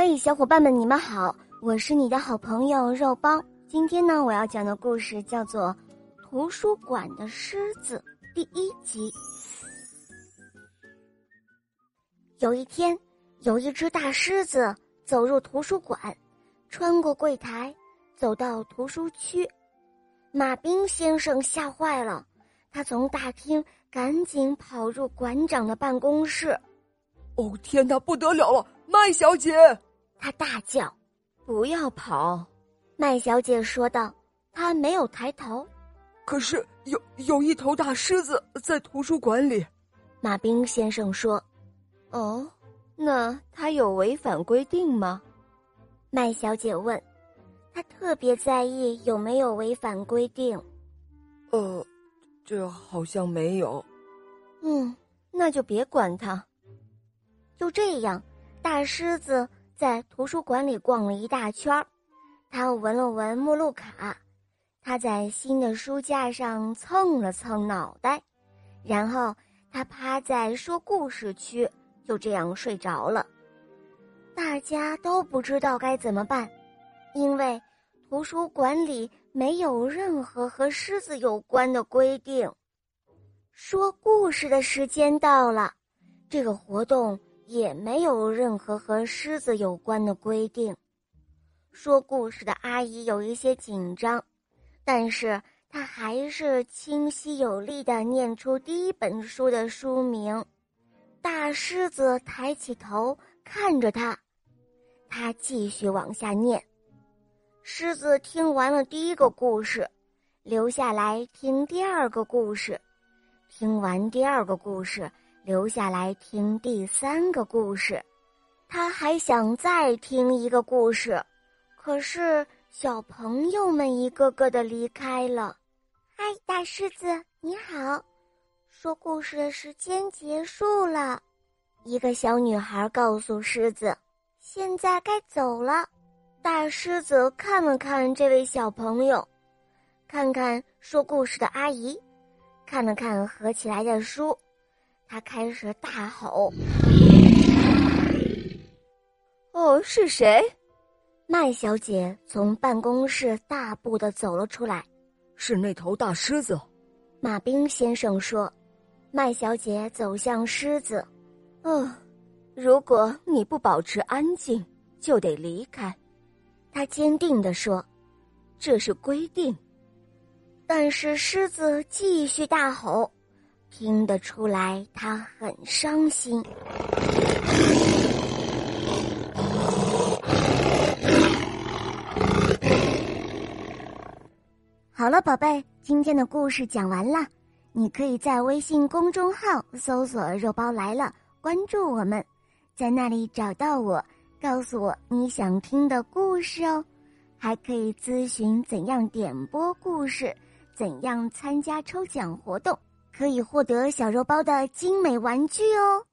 嘿，小伙伴们，你们好，我是你的好朋友肉包。今天呢，我要讲的故事叫做《图书馆的狮子》第一集。有一天，有一只大狮子走入图书馆，穿过柜台，走到图书区。马兵先生吓坏了，他从大厅赶紧跑入馆长的办公室。哦天哪，不得了了！麦小姐，他大叫：“不要跑！”麦小姐说道。她没有抬头。可是有有一头大狮子在图书馆里。马兵先生说：“哦，那他有违反规定吗？”麦小姐问。他特别在意有没有违反规定。呃，这好像没有。嗯，那就别管他。就这样，大狮子在图书馆里逛了一大圈儿。他闻了闻目录卡，他在新的书架上蹭了蹭脑袋，然后他趴在说故事区，就这样睡着了。大家都不知道该怎么办，因为图书馆里没有任何和狮子有关的规定。说故事的时间到了，这个活动。也没有任何和狮子有关的规定。说故事的阿姨有一些紧张，但是她还是清晰有力的念出第一本书的书名。大狮子抬起头看着他，他继续往下念。狮子听完了第一个故事，留下来听第二个故事。听完第二个故事。留下来听第三个故事，他还想再听一个故事，可是小朋友们一个个的离开了。嗨，大狮子，你好！说故事的时间结束了，一个小女孩告诉狮子：“现在该走了。”大狮子看了看这位小朋友，看看说故事的阿姨，看了看合起来的书。他开始大吼：“哦，是谁？”麦小姐从办公室大步的走了出来。“是那头大狮子。”马兵先生说。麦小姐走向狮子。“哦，如果你不保持安静，就得离开。”他坚定的说，“这是规定。”但是狮子继续大吼。听得出来，他很伤心。好了，宝贝，今天的故事讲完了。你可以在微信公众号搜索“肉包来了”，关注我们，在那里找到我，告诉我你想听的故事哦。还可以咨询怎样点播故事，怎样参加抽奖活动。可以获得小肉包的精美玩具哦。